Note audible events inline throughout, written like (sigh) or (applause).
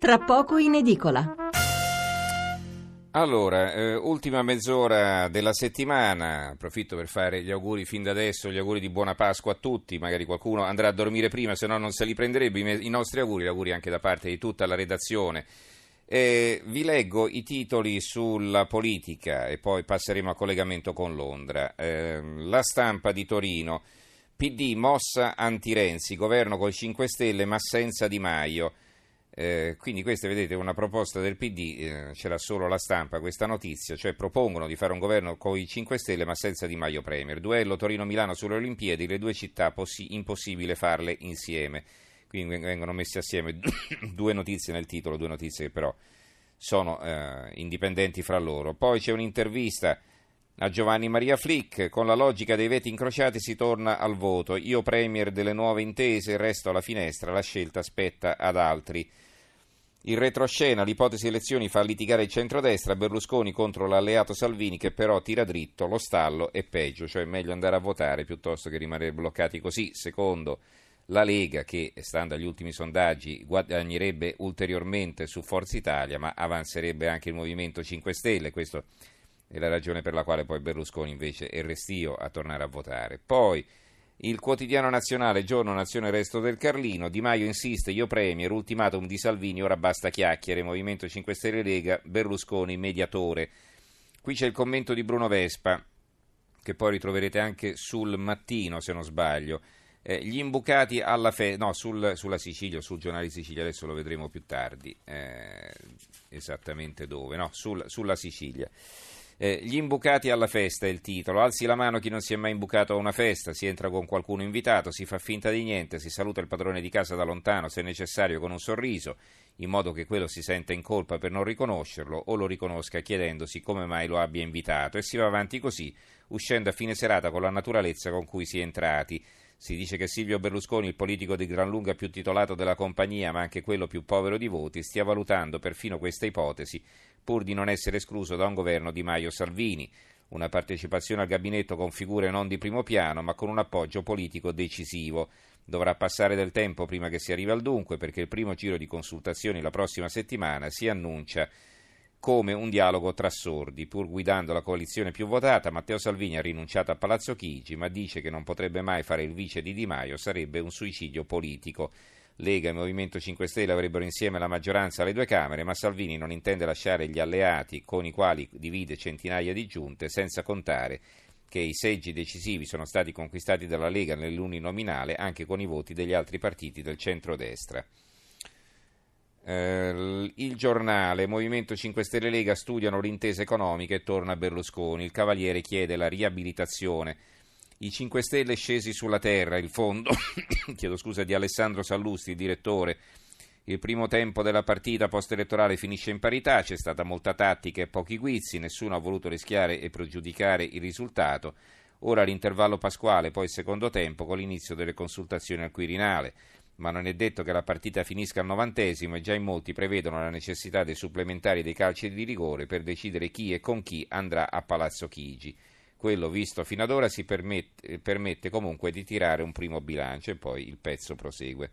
tra poco in edicola. Allora, eh, ultima mezz'ora della settimana, approfitto per fare gli auguri fin da adesso, gli auguri di buona Pasqua a tutti, magari qualcuno andrà a dormire prima, se no non se li prenderebbe, i, nostri auguri, gli auguri anche da parte di tutta la redazione. Eh, vi leggo i titoli sulla politica e poi passeremo a collegamento con Londra. Eh, la stampa di Torino, PD mossa anti-Renzi, governo col 5 Stelle ma senza Di Maio. Eh, quindi questa vedete è una proposta del PD, eh, c'era solo la stampa questa notizia, cioè propongono di fare un governo con i 5 Stelle ma senza Di Maio Premier. Duello Torino-Milano sulle Olimpiadi, le due città possi- impossibile farle insieme. Quindi vengono messe assieme (coughs) due notizie nel titolo, due notizie che però sono eh, indipendenti fra loro. Poi c'è un'intervista a Giovanni Maria Flick, con la logica dei veti incrociati si torna al voto. Io premier delle nuove intese, resto alla finestra, la scelta spetta ad altri. Il retroscena, l'ipotesi elezioni fa litigare il centrodestra, Berlusconi contro l'alleato Salvini che però tira dritto, lo stallo è peggio, cioè è meglio andare a votare piuttosto che rimanere bloccati così. Secondo la Lega, che stando agli ultimi sondaggi guadagnerebbe ulteriormente su Forza Italia, ma avanzerebbe anche il Movimento 5 Stelle, questo è la ragione per la quale poi Berlusconi invece è restio a tornare a votare. Poi il quotidiano nazionale, giorno nazione resto del Carlino, Di Maio insiste, io premier, ultimatum di Salvini, ora basta chiacchiere, Movimento 5 Stelle Lega, Berlusconi mediatore. Qui c'è il commento di Bruno Vespa, che poi ritroverete anche sul mattino se non sbaglio. Eh, gli imbucati alla festa, no, sul, sulla Sicilia, sul giornale Sicilia, adesso lo vedremo più tardi, eh, esattamente dove, no, sul, sulla Sicilia. Eh, gli imbucati alla festa è il titolo. Alzi la mano chi non si è mai imbucato a una festa, si entra con qualcuno invitato, si fa finta di niente, si saluta il padrone di casa da lontano, se necessario con un sorriso, in modo che quello si senta in colpa per non riconoscerlo o lo riconosca chiedendosi come mai lo abbia invitato e si va avanti così, uscendo a fine serata con la naturalezza con cui si è entrati. Si dice che Silvio Berlusconi, il politico di gran lunga più titolato della compagnia, ma anche quello più povero di voti, stia valutando perfino questa ipotesi, pur di non essere escluso da un governo di Maio Salvini. Una partecipazione al gabinetto con figure non di primo piano, ma con un appoggio politico decisivo. Dovrà passare del tempo prima che si arrivi al dunque, perché il primo giro di consultazioni la prossima settimana si annuncia come un dialogo tra sordi. Pur guidando la coalizione più votata, Matteo Salvini ha rinunciato a Palazzo Chigi, ma dice che non potrebbe mai fare il vice di Di Maio, sarebbe un suicidio politico. Lega e Movimento 5 Stelle avrebbero insieme la maggioranza alle due Camere, ma Salvini non intende lasciare gli alleati con i quali divide centinaia di giunte, senza contare che i seggi decisivi sono stati conquistati dalla Lega nell'uninominale anche con i voti degli altri partiti del centrodestra. Eh, il giornale Movimento 5 Stelle Lega studiano l'intesa economica e torna Berlusconi. Il Cavaliere chiede la riabilitazione. I 5 Stelle scesi sulla terra, il fondo (coughs) chiedo scusa, di Alessandro Sallusti, direttore. Il primo tempo della partita post-elettorale finisce in parità, c'è stata molta tattica e pochi guizzi, nessuno ha voluto rischiare e pregiudicare il risultato. Ora l'intervallo pasquale, poi il secondo tempo con l'inizio delle consultazioni al Quirinale ma non è detto che la partita finisca al novantesimo e già in molti prevedono la necessità dei supplementari dei calci di rigore per decidere chi e con chi andrà a Palazzo Chigi. Quello visto fino ad ora si permette, permette comunque di tirare un primo bilancio e poi il pezzo prosegue.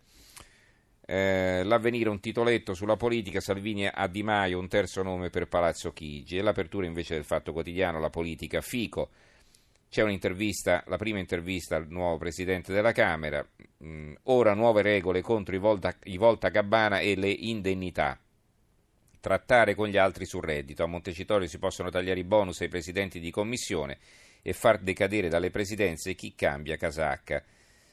Eh, l'avvenire un titoletto sulla politica, Salvini a Di Maio un terzo nome per Palazzo Chigi e l'apertura invece del Fatto Quotidiano, la politica, Fico c'è un'intervista, la prima intervista al nuovo Presidente della Camera, mm, ora nuove regole contro i volta, i volta Gabbana e le indennità. Trattare con gli altri sul reddito. A Montecitorio si possono tagliare i bonus ai presidenti di commissione e far decadere dalle presidenze chi cambia casacca.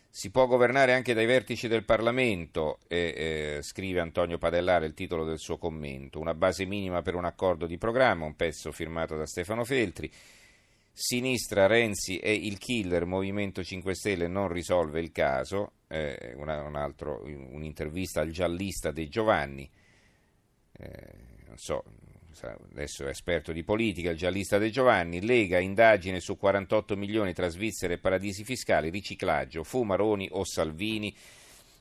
Si può governare anche dai vertici del Parlamento, eh, eh, scrive Antonio Padellare il titolo del suo commento. Una base minima per un accordo di programma, un pezzo firmato da Stefano Feltri. Sinistra, Renzi e il killer Movimento 5 Stelle non risolve il caso, eh, una, un altro, un'intervista al giallista De Giovanni, eh, non so, adesso è esperto di politica, il giallista De Giovanni, Lega, indagine su 48 milioni tra Svizzera e paradisi fiscali, riciclaggio, fu Maroni o Salvini.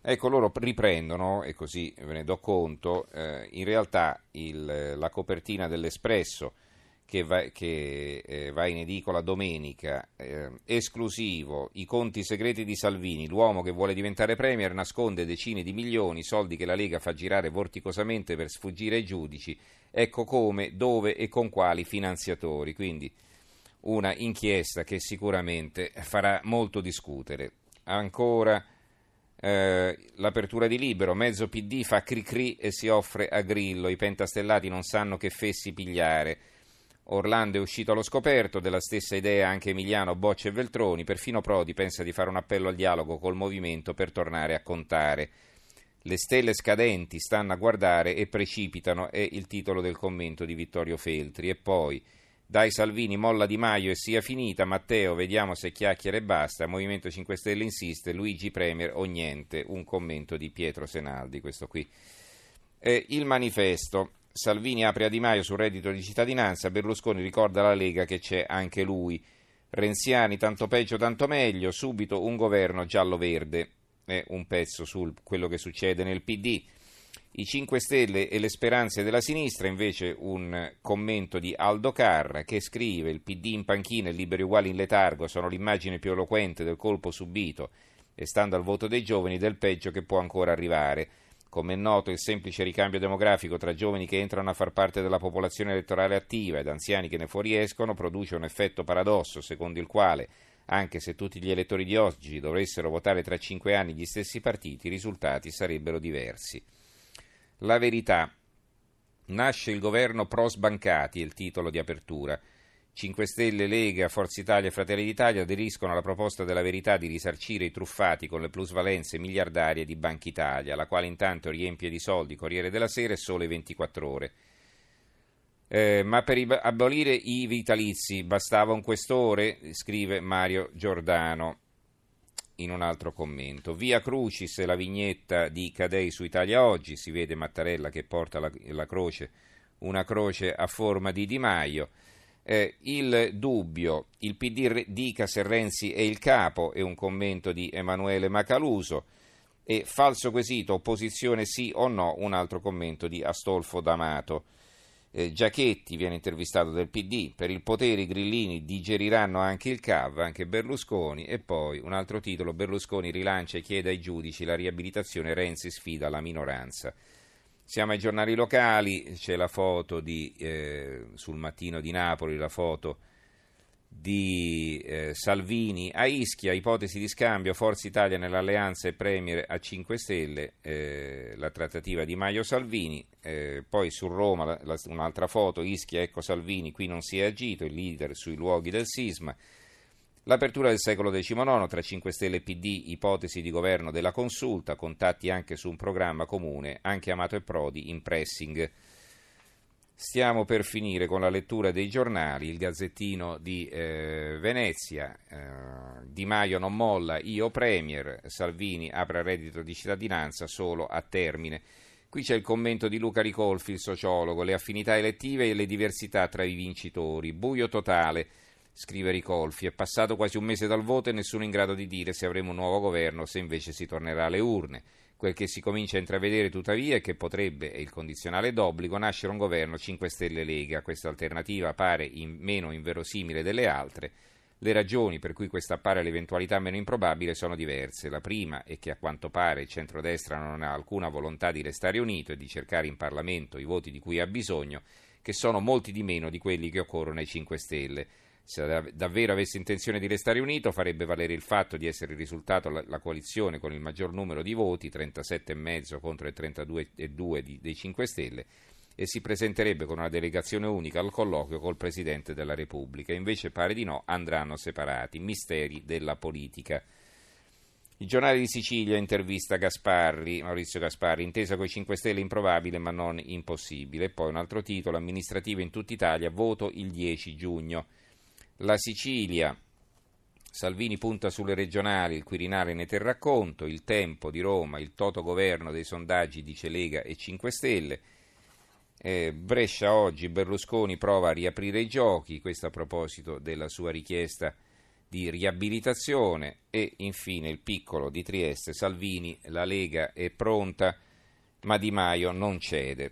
Ecco, loro riprendono, e così ve ne do conto, eh, in realtà il, la copertina dell'Espresso che va, che, eh, va in edicola domenica, eh, esclusivo, i conti segreti di Salvini, l'uomo che vuole diventare premier nasconde decine di milioni, soldi che la Lega fa girare vorticosamente per sfuggire ai giudici, ecco come, dove e con quali finanziatori, quindi una inchiesta che sicuramente farà molto discutere. Ancora eh, l'apertura di Libero, mezzo PD fa cri cri e si offre a Grillo, i pentastellati non sanno che fessi pigliare. Orlando è uscito allo scoperto, della stessa idea anche Emiliano, Boccia e Veltroni, perfino Prodi pensa di fare un appello al dialogo col movimento per tornare a contare. Le stelle scadenti stanno a guardare e precipitano, è il titolo del commento di Vittorio Feltri. E poi dai Salvini, molla Di Maio e sia finita. Matteo, vediamo se chiacchiere e basta. Movimento 5 Stelle insiste. Luigi Premier o niente. Un commento di Pietro Senaldi, questo qui. Eh, il manifesto. Salvini apre a Di Maio sul reddito di cittadinanza. Berlusconi ricorda alla Lega che c'è anche lui. Renziani, tanto peggio, tanto meglio. Subito un governo giallo-verde. È un pezzo su quello che succede nel PD i 5 Stelle e le speranze della sinistra, invece un commento di Aldo Carra che scrive il PD in panchina e liberi uguali in letargo sono l'immagine più eloquente del colpo subito e stando al voto dei giovani del peggio che può ancora arrivare. Come è noto, il semplice ricambio demografico tra giovani che entrano a far parte della popolazione elettorale attiva ed anziani che ne fuoriescono produce un effetto paradosso secondo il quale, anche se tutti gli elettori di oggi dovessero votare tra cinque anni gli stessi partiti, i risultati sarebbero diversi. La verità. Nasce il governo pro sbancati, è il titolo di apertura. 5 Stelle, Lega, Forza Italia e Fratelli d'Italia aderiscono alla proposta della verità di risarcire i truffati con le plusvalenze miliardarie di Banca Italia, la quale intanto riempie di soldi Corriere della Sera e Sole 24 ore. Eh, ma per abolire i vitalizi bastava un questore, scrive Mario Giordano in un altro commento. Via Crucis, la vignetta di Cadei su Italia Oggi, si vede Mattarella che porta la, la croce, una croce a forma di Di Maio. Eh, il dubbio, il PD dica se Renzi è il capo, è un commento di Emanuele Macaluso. E falso quesito, opposizione sì o no, un altro commento di Astolfo D'Amato eh, Giachetti viene intervistato del PD, per il potere i grillini digeriranno anche il CAV, anche Berlusconi e poi un altro titolo, Berlusconi rilancia e chiede ai giudici la riabilitazione, Renzi sfida la minoranza. Siamo ai giornali locali, c'è la foto di, eh, sul mattino di Napoli, la foto di eh, Salvini a Ischia, ipotesi di scambio, Forza Italia nell'alleanza e Premier a 5 Stelle, eh, la trattativa di Maio Salvini, eh, poi su Roma la, la, un'altra foto, Ischia, ecco Salvini, qui non si è agito, il leader sui luoghi del sisma, l'apertura del secolo XIX tra 5 Stelle e PD, ipotesi di governo della consulta, contatti anche su un programma comune, anche Amato e Prodi in pressing. Stiamo per finire con la lettura dei giornali, il Gazzettino di eh, Venezia, eh, Di Maio non molla, io Premier, Salvini apre reddito di cittadinanza solo a termine. Qui c'è il commento di Luca Ricolfi, il sociologo, le affinità elettive e le diversità tra i vincitori. Buio totale, scrive Ricolfi, è passato quasi un mese dal voto e nessuno in grado di dire se avremo un nuovo governo o se invece si tornerà alle urne. Quel che si comincia a intravedere tuttavia è che potrebbe, è il condizionale d'obbligo, nascere un governo 5 Stelle Lega. Questa alternativa pare in meno inverosimile delle altre. Le ragioni per cui questa appare l'eventualità meno improbabile sono diverse. La prima è che a quanto pare il centrodestra non ha alcuna volontà di restare unito e di cercare in Parlamento i voti di cui ha bisogno, che sono molti di meno di quelli che occorrono ai 5 Stelle. Se davvero avesse intenzione di restare unito, farebbe valere il fatto di essere risultato la, coalizione con il maggior numero di voti, 37,5 contro il 32,2 dei 5 Stelle, e si presenterebbe con una delegazione unica al colloquio col Presidente della Repubblica. Invece pare di no, andranno separati. Misteri della politica. Il giornale di Sicilia intervista Gasparri, Maurizio Gasparri, intesa con i 5 Stelle improbabile ma non impossibile. Poi un altro titolo, amministrative in tutta Italia, voto il 10 giugno. La Sicilia, Salvini punta sulle regionali, il Quirinale ne terrà conto, il tempo di Roma, il toto governo dei sondaggi dice Lega e 5 Stelle. Eh, Brescia oggi, Berlusconi prova a riaprire i giochi, questo a proposito della sua richiesta di riabilitazione e infine il piccolo di Trieste, Salvini, la Lega è pronta ma Di Maio non cede.